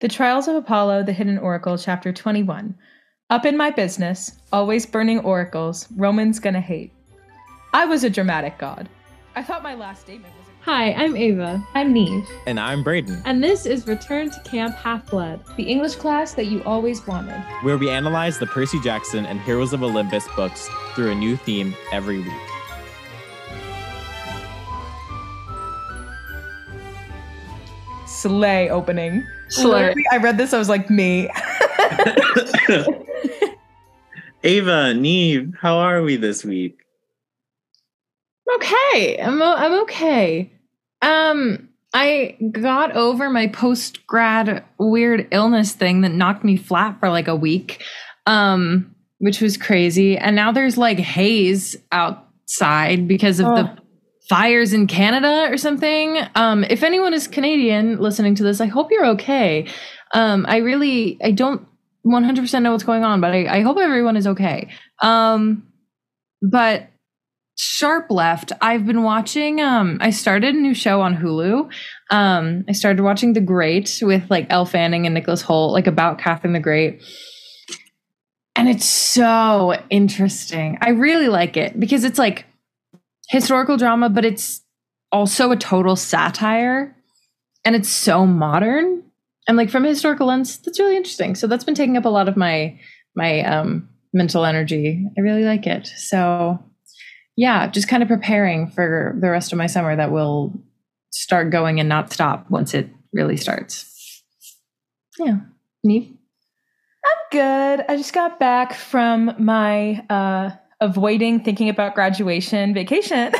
The Trials of Apollo, the Hidden Oracle, Chapter 21. Up in my business, always burning oracles, Roman's gonna hate. I was a dramatic god. I thought my last statement was. Hi, I'm Ava. I'm Niamh, And I'm Brayden, And this is Return to Camp Half Blood. the English class that you always wanted. where we analyze the Percy Jackson and Heroes of Olympus books through a new theme every week. Slay opening. Slay. Literally, I read this, I was like, me. Ava, Niamh, how are we this week? Okay, I'm o- I'm okay. Um, I got over my post grad weird illness thing that knocked me flat for like a week, um, which was crazy. And now there's like haze outside because of the fires in Canada or something. Um, if anyone is Canadian listening to this, I hope you're okay. Um, I really, I don't 100% know what's going on, but I, I hope everyone is okay. Um, but sharp left, I've been watching, um, I started a new show on Hulu. Um, I started watching The Great with like Elle Fanning and Nicholas Hoult, like about Catherine the Great. And it's so interesting. I really like it because it's like historical drama, but it's also a total satire and it's so modern. And like from a historical lens, that's really interesting. So that's been taking up a lot of my my um mental energy. I really like it. So yeah, just kind of preparing for the rest of my summer that will start going and not stop once it really starts. Yeah. Niamh? I'm good. I just got back from my uh, avoiding thinking about graduation vacation.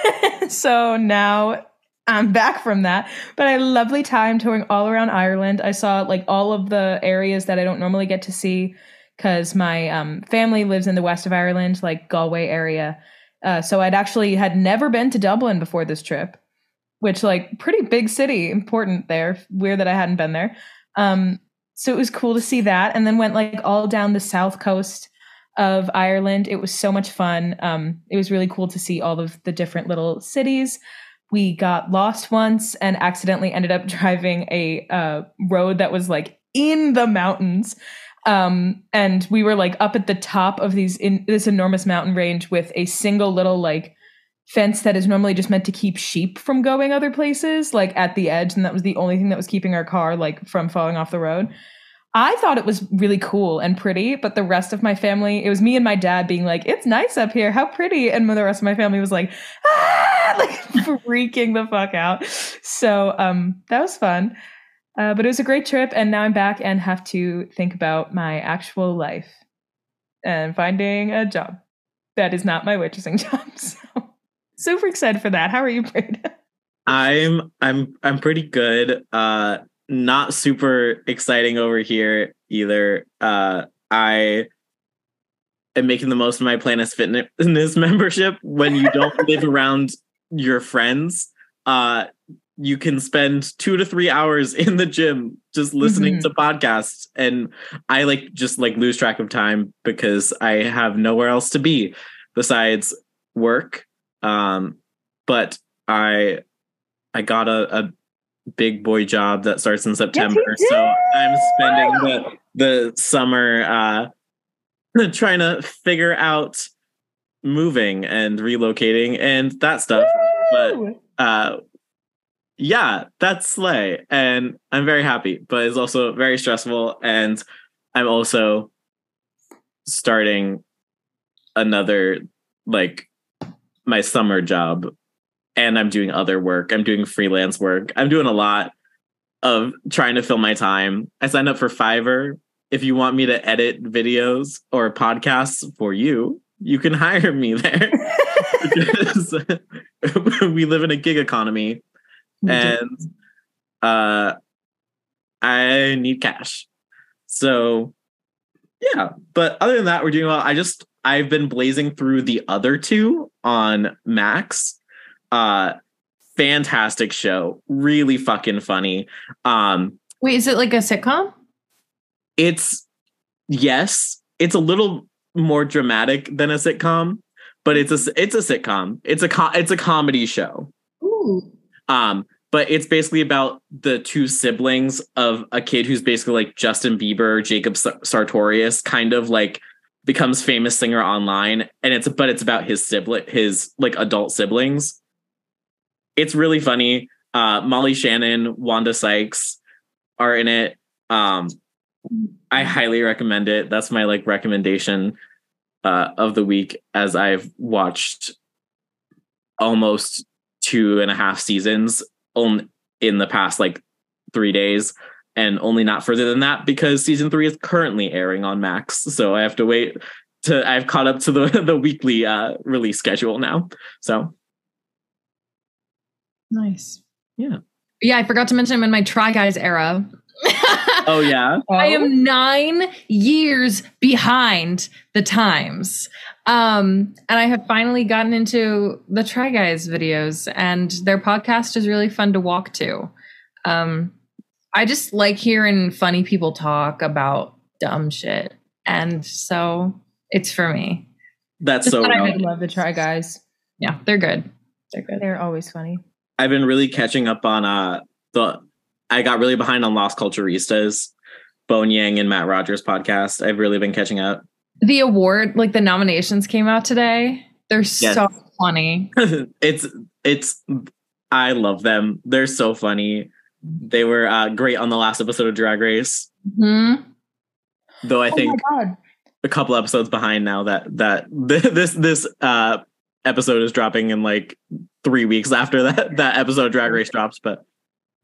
so now I'm back from that. But I had a lovely time touring all around Ireland. I saw like all of the areas that I don't normally get to see because my um, family lives in the west of Ireland, like Galway area. Uh, so I'd actually had never been to Dublin before this trip, which like pretty big city, important there. Weird that I hadn't been there. Um, so it was cool to see that and then went like all down the south coast of ireland. It was so much fun. Um, it was really cool to see all of the different little cities. We got lost once and accidentally ended up driving a uh, road that was like in the mountains. Um, and we were like up at the top of these in this enormous mountain range with a single little like fence that is normally just meant to keep sheep from going other places like at the edge. And that was the only thing that was keeping our car like from falling off the road i thought it was really cool and pretty but the rest of my family it was me and my dad being like it's nice up here how pretty and the rest of my family was like ah like freaking the fuck out so um that was fun uh, but it was a great trip and now i'm back and have to think about my actual life and finding a job that is not my waitressing job so super excited for that. How are you, Brayden? I'm I'm I'm pretty good. Uh not super exciting over here either. Uh I am making the most of my Planet Fitness membership when you don't live around your friends. Uh you can spend two to three hours in the gym just listening Mhm. to podcasts and i like just like lose track of time because i have nowhere else to be besides work um but i i got a, a big boy job that starts in september. You so i'm spending the the summer uh trying to figure out moving and relocating and that stuff. But uh yeah that's slay. And i'm very happy but it's also very stressful. And i'm also starting another like my summer job and i'm doing other work. I'm doing freelance work. I'm doing a lot of trying to fill my time. I signed up for fiverr. If you want me to edit videos or podcasts for you you can hire me there. Because we live in a gig economy and uh i need cash. So yeah but other than that we're doing well. I just i've been blazing through the other two on max uh fantastic show really fucking funny um Wait, is it like a sitcom? it's yes it's a little more dramatic than a sitcom but it's a it's a sitcom it's a co- it's a comedy show Ooh. um but it's basically about the two siblings of a kid who's basically like Justin Bieber, Jacob Sartorius, kind of like becomes famous singer online, and it's but it's about his sibling, his like adult siblings. It's really funny. Uh, Molly Shannon, Wanda Sykes are in it. Um, I highly recommend it. That's my like recommendation uh, of the week as I've watched almost two and a half seasons on in the past like three days and only not further than that because season three is currently airing on Max. So I have to wait to I've caught up to the the weekly uh release schedule now. So nice. Yeah. Yeah, I forgot to mention I'm in my Try Guys era. oh yeah. I am nine years behind the times. Um, and I have finally gotten into the Try Guys videos, and their podcast is really fun to walk to. Um, I just like hearing funny people talk about dumb shit, and so it's for me. That's just so. I love the Try Guys. Yeah, they're good. They're good. They're always funny. I've been really catching up on uh the. I got really behind on Las Culturistas, Bowen Yang and Matt Rogers podcast. I've really been catching up the award, like the nominations came out today. They're yes. so funny. it's it's I love them. They're so funny. They were uh, great on the last episode of Drag Race. Mm-hmm. Though I oh think a couple episodes behind now that that this this uh episode is dropping in like three weeks after that that episode of Drag Race drops, but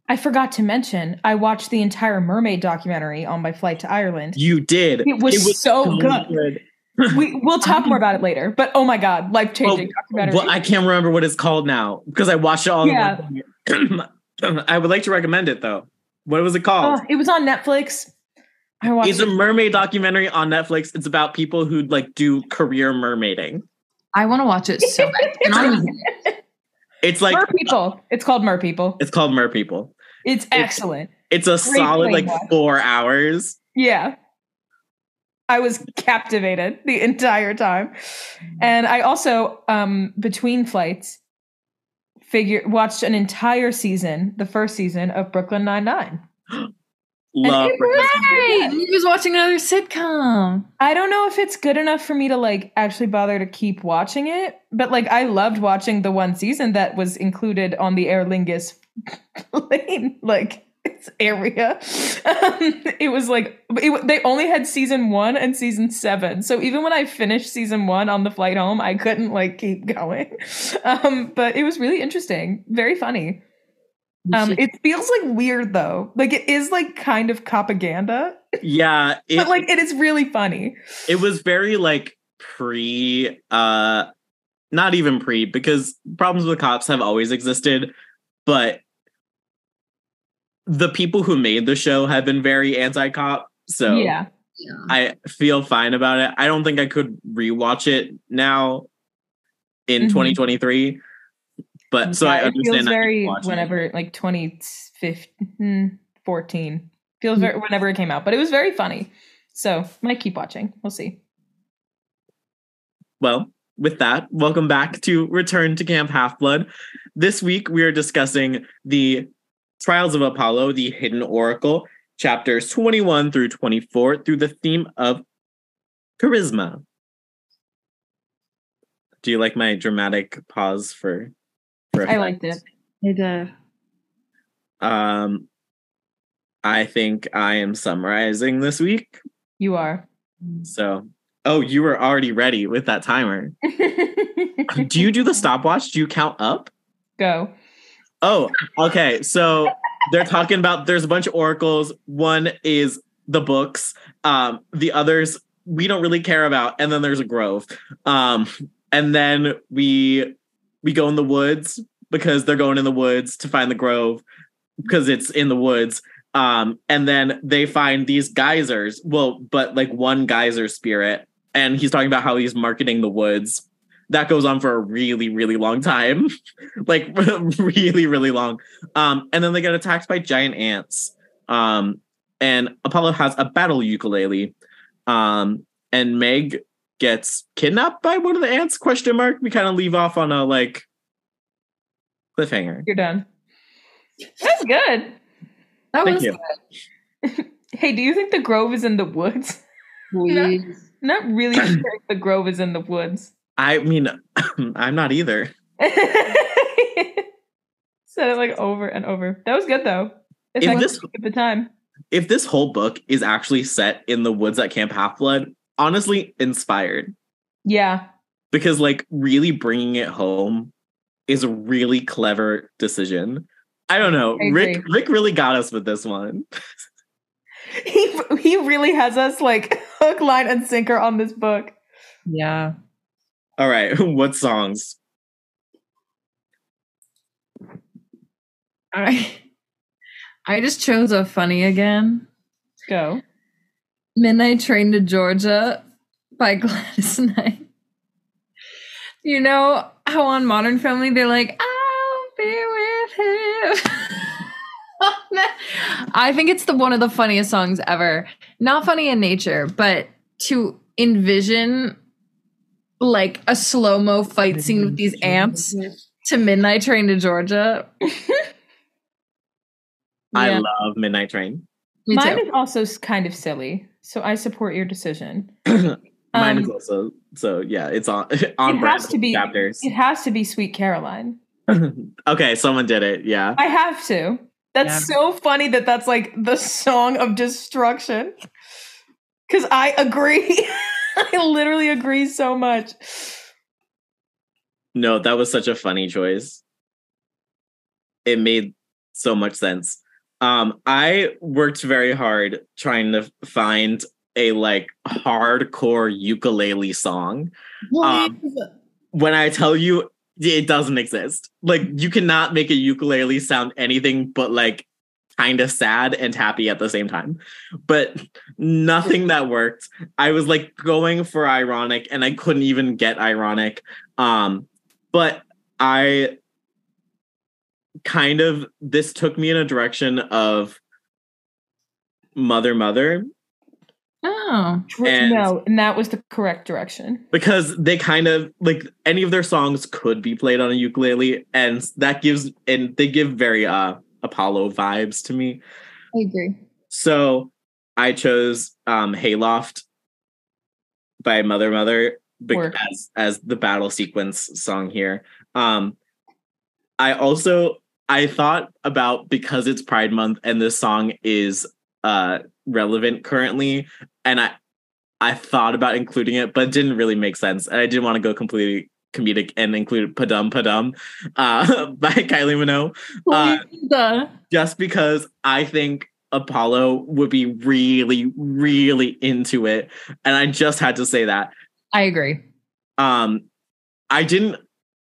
I forgot to mention, I watched the entire mermaid documentary on my flight to Ireland. You did. It was, it was so, so, good. good. we we'll talk more about it later. But oh my god, life changing well, documentary. Well, I can't remember what it's called now because I watched it all. Yeah. I would like to recommend it though. What was it called? Oh, it was on Netflix. I watched it's it. a mermaid documentary on Netflix. It's about people who like do career mermaiding. I want to watch it so bad. it's like Mer People. It's called Mer People. It's called Mer People. It's excellent. It's, it's a Great solid like watch. four hours. Yeah. I was captivated the entire time. And I also, um, between flights, figure watched an entire season, the first season of Brooklyn Nine Nine. Love Hey, he was watching another sitcom. I don't know if it's good enough for me to like actually bother to keep watching it, but like I loved watching the one season that was included on the Aer Lingus plane like area. Um, it was like it, they only had season one and season seven, so even when I finished season one on the flight home, I couldn't like keep going. Um, but it was really interesting, very funny. Um, it feels like weird though, like it is like kind of propaganda. Yeah, it, but like it is really funny. It was very like pre, uh, not even pre, because problems with cops have always existed but the people who made the show have been very anti-cop so yeah. yeah. i feel fine about it i don't think i could rewatch it now in mm-hmm. 2023 but so yeah, i understand feels very whenever it. like 2015 14 feels hmm. very whenever it came out but it was very funny so might keep watching we'll see well with that, welcome back to Return to Camp Half Blood. This week we are discussing the Trials of Apollo, the Hidden Oracle, chapters 21 through 24, through the theme of charisma. Do you like my dramatic pause for? I liked it. I did. Um, I think I am summarizing this week. You are. So Oh, you were already ready with that timer. do you do the stopwatch? Do you count up? Go. Oh, okay. So they're talking about there's a bunch of oracles. One is the books. Um, the others we don't really care about. And then there's a grove. Um, and then we we go in the woods because they're going in the woods to find the grove because it's in the woods. Um, and then they find these geysers. Well, but like one geyser spirit and he's talking about how he's marketing the woods. That goes on for a really, really long time, like really, really long. Um, and then they get attacked by giant ants. Um, and Apollo has a battle ukulele. Um, and Meg gets kidnapped by one of the ants? Question mark. We kind of leave off on a like cliffhanger. You're done. That's good. That Thank was you. Hey, do you think the Grove is in the woods? please. Not really sure if the Grove is in the woods. I mean, I'm not either. Said it like over and over. That was good though. It's If like this- at the time. If this whole book is actually set in the woods at Camp Half Blood, honestly, inspired. Yeah. Because like really bringing it home is a really clever decision. I don't know. I Rick. Rick really got us with this one. He he really has us like hook, line, and sinker on this book. Yeah. All right, what songs? I I just chose a funny again. Let's go. Midnight Train to Georgia by Gladys Knight. You know how on Modern Family they're like, I'll be with him. I think it's the one of the funniest songs ever. Not funny in nature, but to envision like a slow-mo fight scene with these amps to Midnight Train to Georgia. I Yeah, love Midnight Train. me Mine too. is also kind of silly, so I support your decision. Mine Um, is also so yeah, it's on on it brand has to be chapters. It has to be Sweet Caroline. okay, someone did it. Yeah. I have to. That's Yeah. so funny that that's like the song of destruction. Because I agree. I literally agree so much. No, that was such a funny choice. It made so much sense. Um, I worked very hard trying to find a like hardcore ukulele song. Um, when I tell you it doesn't exist, like you cannot make a ukulele sound anything but like kind of sad and happy at the same time. But nothing that worked. I was like going for ironic and I couldn't even get ironic. Um, but I kind of this took me in a direction of mother mother Oh. And- no, and that was the correct direction. because they kind of like any of their songs could be played on a ukulele and that gives and they give very uh apollo vibes to me I agree. so i chose um hayloft by mother mother bec- Work. as as the battle sequence song here um i also i thought about because it's pride month and this song is uh relevant currently and i I thought about including it, but it didn't really make sense. And I didn't want to go completely comedic and include Padam Padam uh, by Kylie Minogue, Uh, just because I think Apollo would be really, really into it. And I just had to say that. I agree. Um, I didn't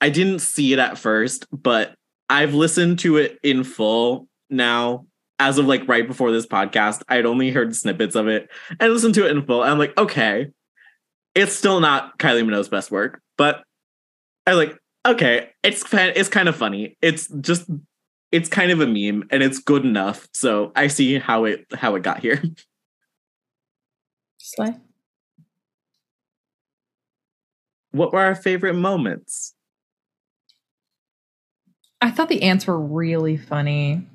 I didn't see it at first, but I've listened to it in full now. As of like right before this podcast, I'd only heard snippets of it and listened to it in full. I'm like, okay, it's still not Kylie Minogue's best work, but I was like, okay, it's it's kind of funny. It's just it's kind of a meme and it's good enough. So I see how it how it got here. Slay. What were our favorite moments? I thought the ants were really funny.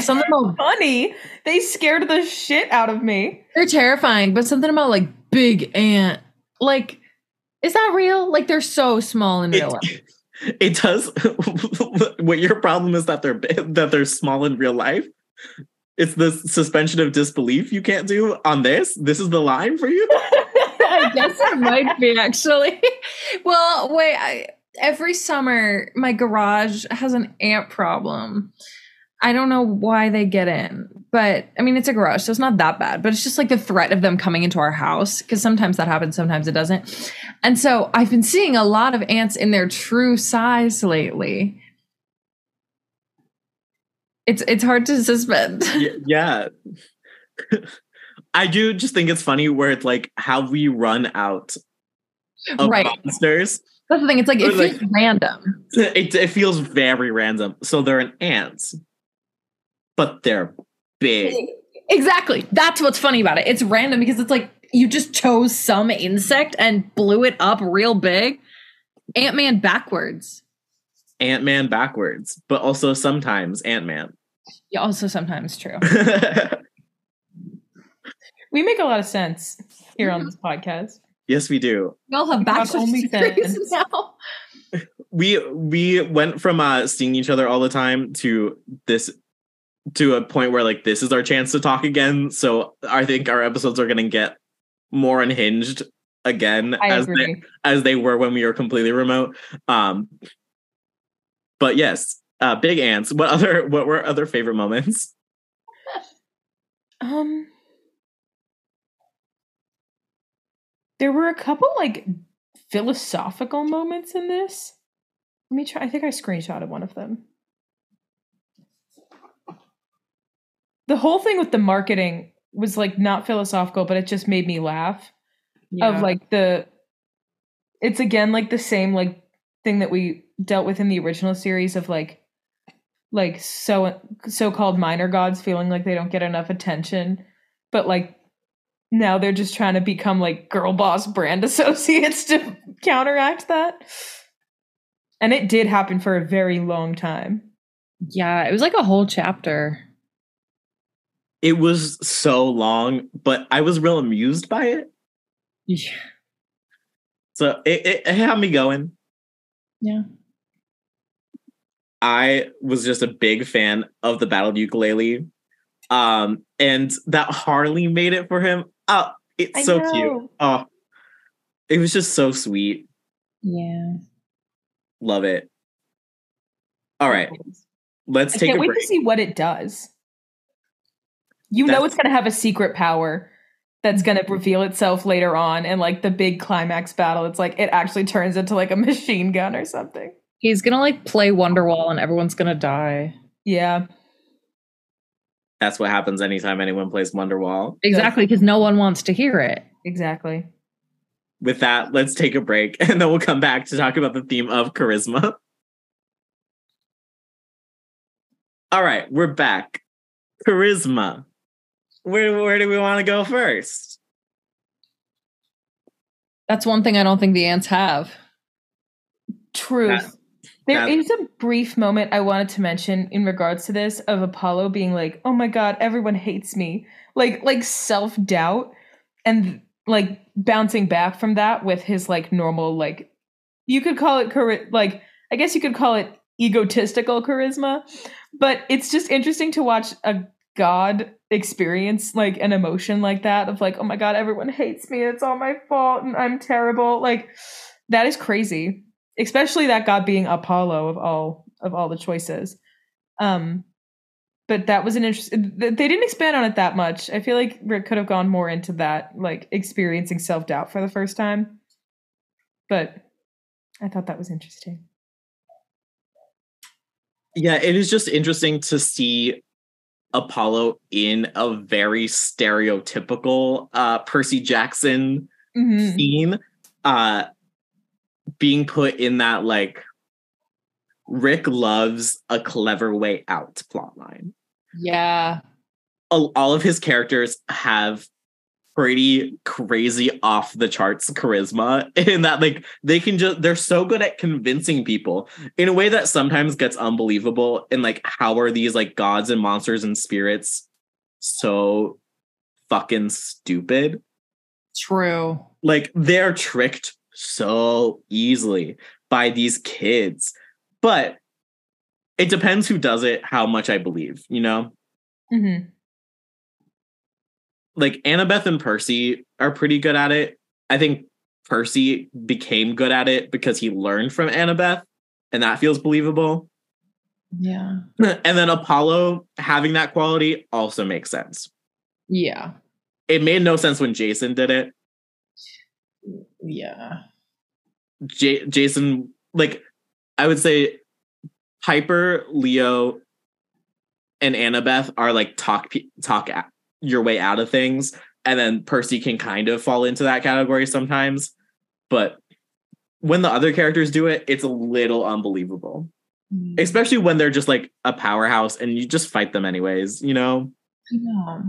Something about Funny. They scared the shit out of me. they're terrifying, but something about like big ant. Like, is that real? Like they're so small in real life. It, it does. what your problem is that they're big, that they're small in real life. It's the suspension of disbelief you can't do on this. This is the line for you. I guess it might be actually. well, wait. I, every summer, my garage has an ant problem. I don't know why they get in, but I mean, it's a garage, so it's not that bad. But it's just like the threat of them coming into our house because sometimes that happens, sometimes it doesn't. And so I've been seeing a lot of ants in their true size lately. It's it's hard to suspend. Yeah. I do just think it's funny where it's like how we run out of Right. monsters. That's the thing. It's like it like- feels random. It, it feels very random. So they're an ants, but they're big. Exactly. That's what's funny about it. It's random because it's like you just chose some insect and blew it up real big. Ant Man backwards. Ant Man backwards, but also sometimes Ant Man. Yeah, also sometimes true. We make a lot of sense here on this podcast. yes, we do. We all have Talk bachelor's only sense. now. We we went from uh seeing each other all the time to this to a point where like this is our chance to talk again. So I think our episodes are gonna get more unhinged again I as they, as they were when we were completely remote. Um but yes, uh big ants. What other what were other favorite moments? Um, there were a couple like philosophical moments in this. Let me try. I think I screenshotted one of them. The whole thing with the marketing was like not philosophical, but it just made me laugh. Of like the, it's again like the same like thing that we dealt with in the original series of like, like so so-called minor gods feeling like they don't get enough attention, but like now they're just trying to become like girl boss brand associates to counteract that. And it did happen for a very long time. yeah, it was like a whole chapter. It was so long, but I was real amused by it. Yeah. So it, it, it had me going. Yeah. I was just a big fan of the battle ukulele. Um, and that Harley made it for him. Oh, it's I so know. cute. Oh, it was just so sweet. Yeah. Love it. All right, let's I take can't a wait break. to see what it does. You know it's going to have a secret power that's going to mm-hmm. reveal itself later on and like the big climax battle it's like it actually turns into like a machine gun or something. He's gonna like play Wonderwall and everyone's gonna die. Yeah. That's what happens anytime anyone plays Wonderwall. Exactly, because no one wants to hear it. Exactly. With that, let's take a break and then we'll come back to talk about the theme of charisma. All right, we're back. Charisma. Where where do we want to go first? That's one thing I don't think the ants have. Truth. There that- is a brief moment I wanted to mention in regards to this of Apollo being like, "Oh my god, everyone hates me." Like like self-doubt and like bouncing back from that with his like normal like you could call it chari- like I guess you could call it egotistical charisma, but it's just interesting to watch a god experience like an emotion like that of like, "Oh my god, everyone hates me. It's all my fault and I'm terrible." Like that is crazy. Especially that god being apollo of all of all the choices. Um but that was an interesting they didn't expand on it that much. I feel like rick could have gone more into that like experiencing self-doubt for the first time. But i thought that was interesting. Yeah, it is just interesting to see Apollo in a very stereotypical uh Percy Jackson Mhm. scene uh being put in that like Rick loves a clever way out plotline. Yeah. All, all of his characters have pretty crazy off the charts charisma in that like they can just they're so good at convincing people in a way that sometimes gets unbelievable and like how are these like gods and monsters and spirits so fucking stupid True. like they're tricked so easily by these kids but it depends who does it how much i believe you know Mhm. Like annabeth and percy are pretty good at it i think percy became good at it because he learned from annabeth and that feels believable Yeah. and then apollo having that quality also makes sense Yeah. it made no sense when jason did it Yeah. J- Jason, like I would say, Piper, Leo, and Annabeth are like talk pe- talk your way out of things, and then Percy can kind of fall into that category sometimes. But when the other characters do it, it's a little unbelievable, mm-hmm. especially when they're just like a powerhouse and you just fight them anyways. You know, Yeah.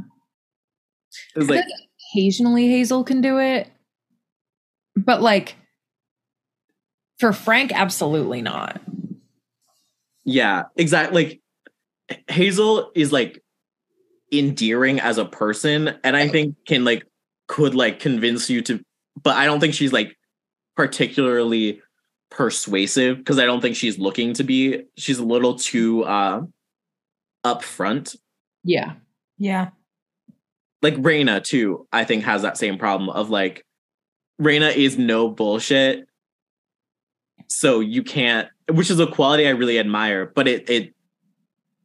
it's like occasionally Hazel can do it, but like for Frank, absolutely not. Yeah, exactly. Like Hazel is like endearing as a person, and I think can like could like convince you to, but I don't think she's like particularly persuasive because I don't think she's looking to be. She's a little too uh upfront. Yeah. Yeah. Like Reyna too, I think has that same problem of like Reyna is no bullshit. So you can't which is a quality I really admire, but it it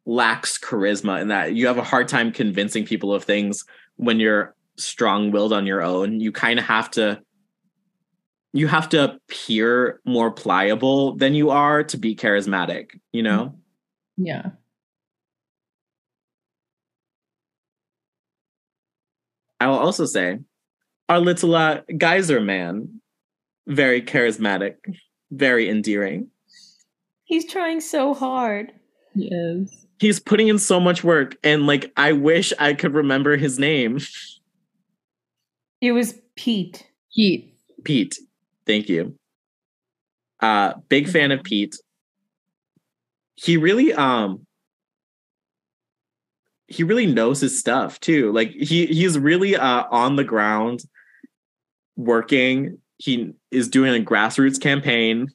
lacks charisma in that you have a hard time convincing people of things when you're strong-willed on your own. You kind of have to you have to appear more pliable than you are to be charismatic, you know? Yeah. I will also say our little uh, geyser man, very charismatic, very endearing. He's trying so hard. He is. He's putting in so much work, and like I wish I could remember his name. It was Pete. pete Pete. Thank you. Uh big fan of Pete. He really um he really knows his stuff too. Like he he's really uh on the ground working. He is doing a grassroots campaign.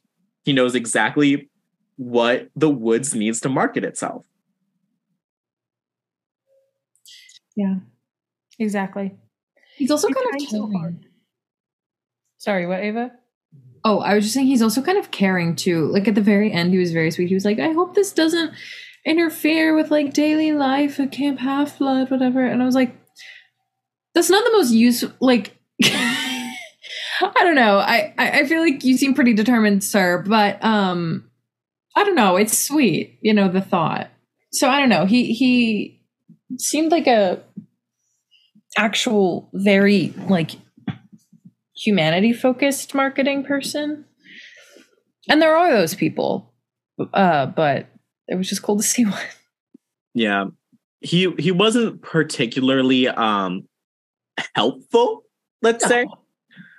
He knows exactly what the woods needs to market itself. Yeah. Exactly. He's also kind of trying so caring. hard. Sorry, what, Ava? Oh, I was just saying he's also kind of caring too. Like at the very end, he was very sweet. He was like, I hope this doesn't interfere with like daily life at Camp Half Blood, whatever. And I was like, that's not the most useful like I don't know. I, I I feel like you seem pretty determined, sir, but um I don't know, it's sweet, you know, the thought. So I don't know. He he seemed like a actual very like humanity focused marketing person. And there are those people. Uh, but it was just cool to see one. Yeah. He he wasn't particularly um helpful, let's No. say,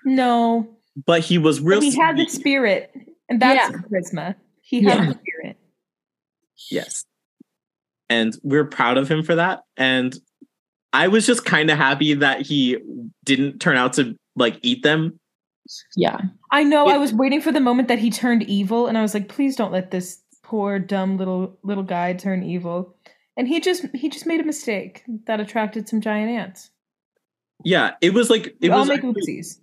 No. but he was real But he had the spirit. And that's Yeah. charisma. He had Yeah. the spirit. Yes. And we're proud of him for that. And I was just kind of happy that he didn't turn out to like eat them. Yeah. I know. It- I was waiting for the moment that he turned evil, and I was like, "Please don't let this poor, dumb little little guy turn evil." And he just he just made a mistake that attracted some giant ants. Yeah, it was like We it all was make actually, oopsies.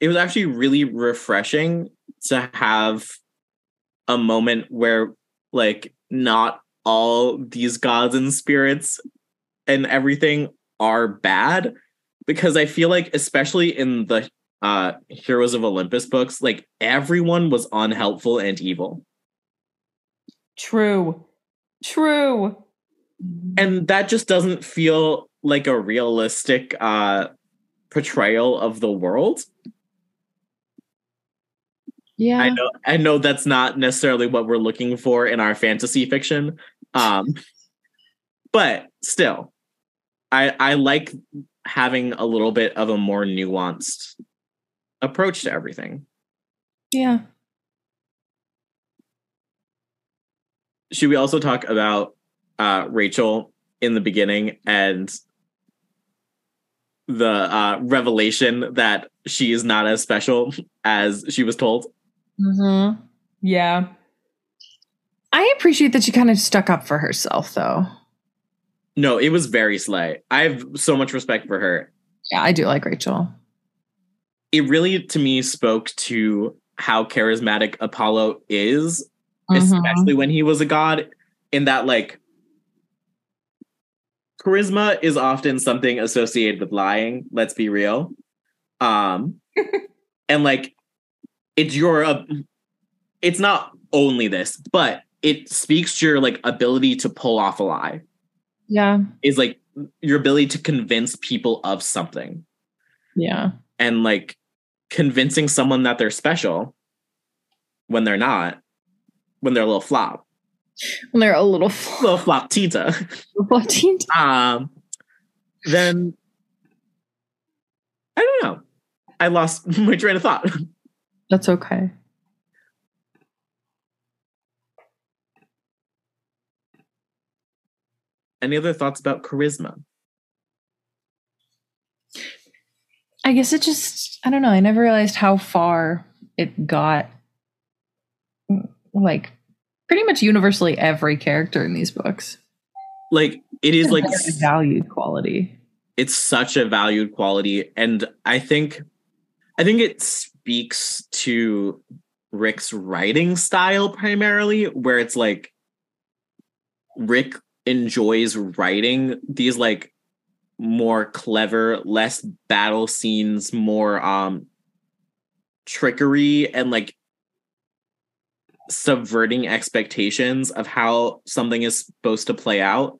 it was actually really refreshing to have a moment where like not all these gods and spirits and everything are bad because I feel like especially in the uh Heroes of Olympus books like everyone was unhelpful and evil. True, true. and that just doesn't feel like a realistic uh portrayal of the world Yeah. i know i know that's not necessarily what we're looking for in our fantasy fiction um but still i i like having a little bit of a more nuanced approach to everything Yeah. should we also talk about uh rachel in the beginning and the uh revelation that she is not as special as she was told Mm-hmm. Yeah, I appreciate that she kind of stuck up for herself, though. no it was very slight. i have so much respect for her Yeah, I do like Rachel. it really to me spoke to how charismatic apollo is Mhm. especially when he was a god in that like charisma is often something associated with lying let's be real um and like it's your uh, it's not only this but it speaks to your like ability to pull off a lie Yeah. is like your ability to convince people of something Yeah. and like convincing someone that they're special when they're not when they're a little flop When they're a little little flop tita floating. um then i don't know i lost my train of thought That's okay. any other thoughts about charisma? I guess it just, I don't know. I never realized how far it got. Like, pretty much universally every character in these books. Like it is like valued quality. it's such a valued quality and i think i think it speaks to rick's writing style primarily where it's like rick enjoys writing these like more clever less battle scenes more um trickery and like subverting expectations of how something is supposed to play out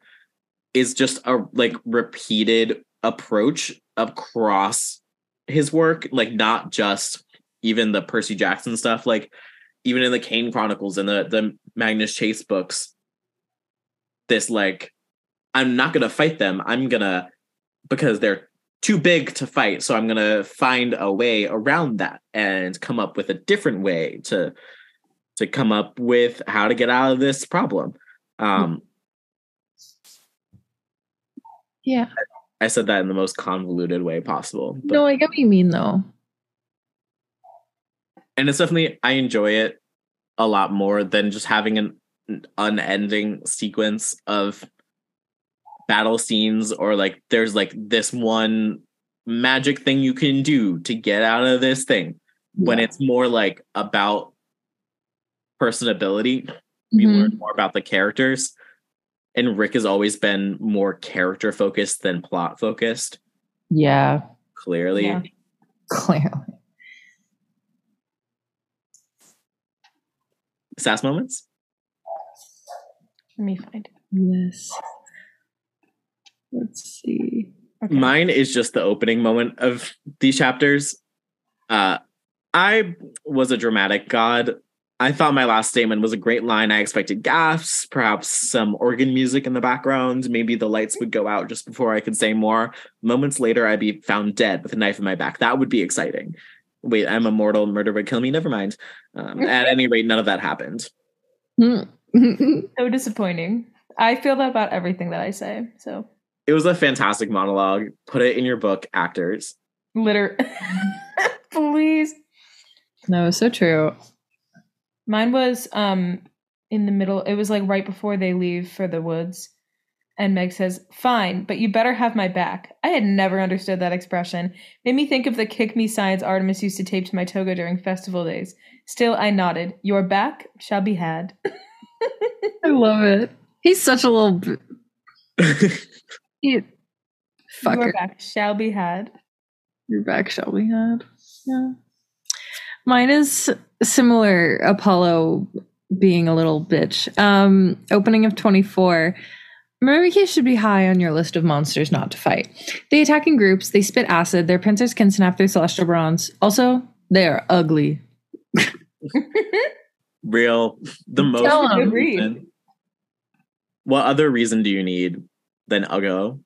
is just a like repeated approach across his work like not just even the percy jackson stuff like even in the kane chronicles and the the magnus chase books this like i'm not gonna fight them i'm gonna because they're too big to fight so i'm gonna find a way around that and come up with a different way to to come up with how to get out of this problem um Yeah. I said that in the most convoluted way possible. But, No, I get what you mean, though. And it's definitely I enjoy it a lot more than just having an unending sequence of battle scenes or like there's like this one magic thing you can do to get out of this thing when it's more like about personability we Mhm. learn more about the characters and rick has always been more character focused than plot focused Yeah, clearly Yeah. clearly. Sass moments Let me find it. Yes. Let's see. Okay. Mine is just the opening moment of these chapters. Uh, I was a dramatic god. I thought my last statement was a great line. I expected gaffs, perhaps some organ music in the background. Maybe the lights would go out just before I could say more. Moments later, I'd be found dead with a knife in my back. That would be exciting. Wait, I'm immortal. Murder would kill me. Never mind. Um, at any rate, none of that happened. so disappointing. I feel that about everything that I say. So It was a fantastic monologue. Put it in your book, actors. litter. Please. no, so true. Mine was um in the middle. It was like right before they leave for the woods. And Meg says, Fine, but you better have my back. I had never understood that expression. Made me think of the kick me signs Artemis used to tape to my toga during festival days. Still, I nodded. Your back shall be had. I love it. He's such a little. b- He, Your back shall be had. Your back shall be had. Yeah. Mine is similar. Apollo being a little bitch. Um, opening of 24. Myrmekes should be high on your list of monsters not to fight. They attack in groups, they spit acid, their pincers can snap through celestial bronze. Also, they are ugly. Real. The most Tell 'em. Agreed. reason. What other reason do you need than Uggo?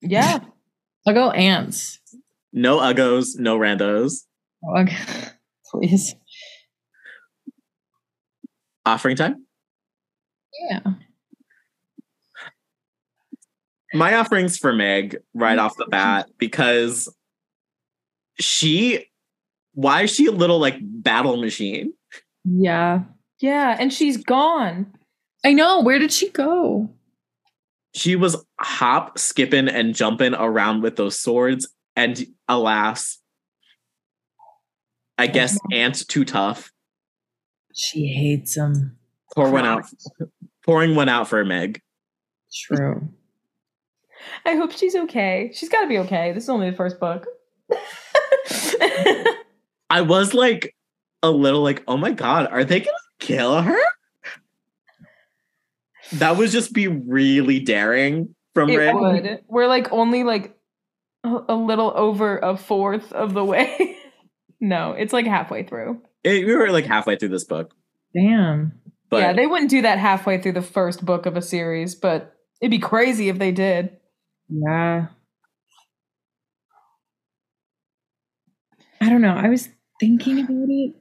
Yeah. I'll go ants. No Uggos, no randos. Ugh. Please. Offering time? Yeah. My offering's for Meg right off the mm-hmm. bat because she why is she a little like battle machine? Yeah. Yeah. And she's gone. I know. Where did she go? She was hop, skipping, and jumping around with those swords, and alas, I guess Ant too tough. She hates him. Pour one out pouring one out for Meg. True. I hope she's okay. She's got to be okay. This is only the first book. I was like a little like, oh my god, are they gonna kill her? That would just be really daring from it Randy. would. We're like only like a, a little over a fourth of the way. no, it's like halfway through. It- we were like halfway through this book, Damn. but yeah, they wouldn't do that halfway through the first book of a series, but it'd be crazy if they did. Yeah. I don't know. I was thinking about it.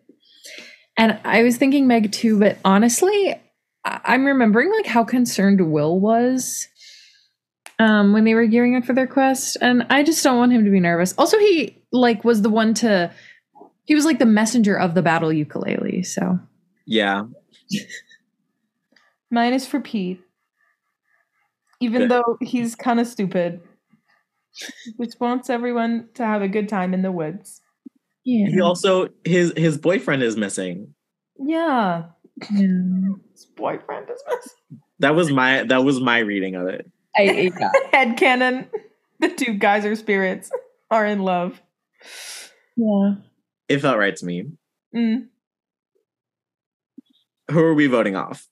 And I was thinking Meg too, but honestly, I'm remembering like how concerned Will was um, when they were gearing up for their quest, and I just don't want him to be nervous. Also, he like was the one to. He was like the messenger of the battle ukulele. So Yeah. Mine is for Pete. Even Good. though he's kind of stupid. which wants everyone to have a good time in the woods. yeah, He also his his boyfriend is missing. Yeah. yeah. His boyfriend is missing. That was my that was my reading of it. I, yeah. Headcanon. The two geyser spirits are in love. yeah. It felt right to me. Mm. Who are we voting off?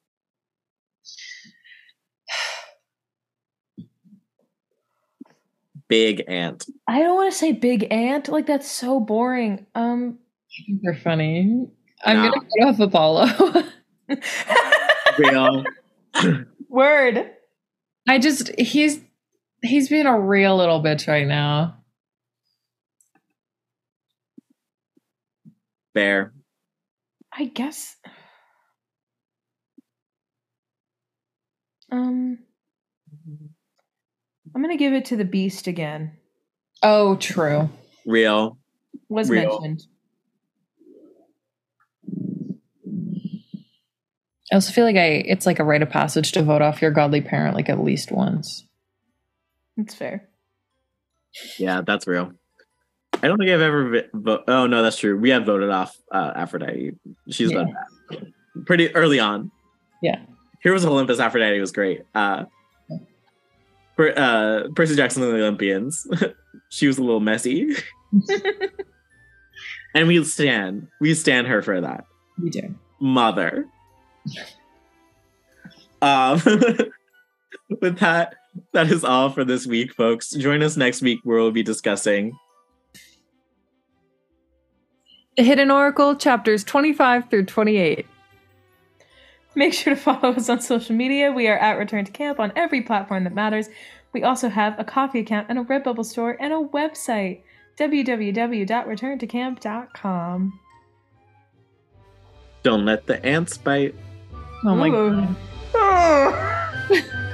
Big Ant. I don't want to say big ant. Like that's so boring. Um They're funny. I'm Nah. gonna go off Apollo. Real. Word. I just he's he's being a real little bitch right now. Bear. I guess. Um I'm gonna give it to the beast again. Oh, true. Real. Was Real. mentioned. I also feel like I it's like a rite of passage to vote off your godly parent like at least once. That's fair. Yeah, that's real. I don't think I've ever vi- vo- oh no, that's true. We have voted off uh, Aphrodite. She's Yeah. done that pretty early on. Yeah. Heroes of Olympus Aphrodite was great. Uh, per, uh, Percy Jackson and the Olympians. she was a little messy, and we stand we stand her for that. We do. Mother. Um, with that, that is all for this week, folks. Join us next week where we'll be discussing The Hidden Oracle chapters 25 through 28. Make sure to follow us on social media. We are at Return to Camp on every platform that matters. We also have a Ko-fi account and a Redbubble store and a website www.returntocamp.com. Don't Let the Ants Bite. Oh my Ooh. god. Oh.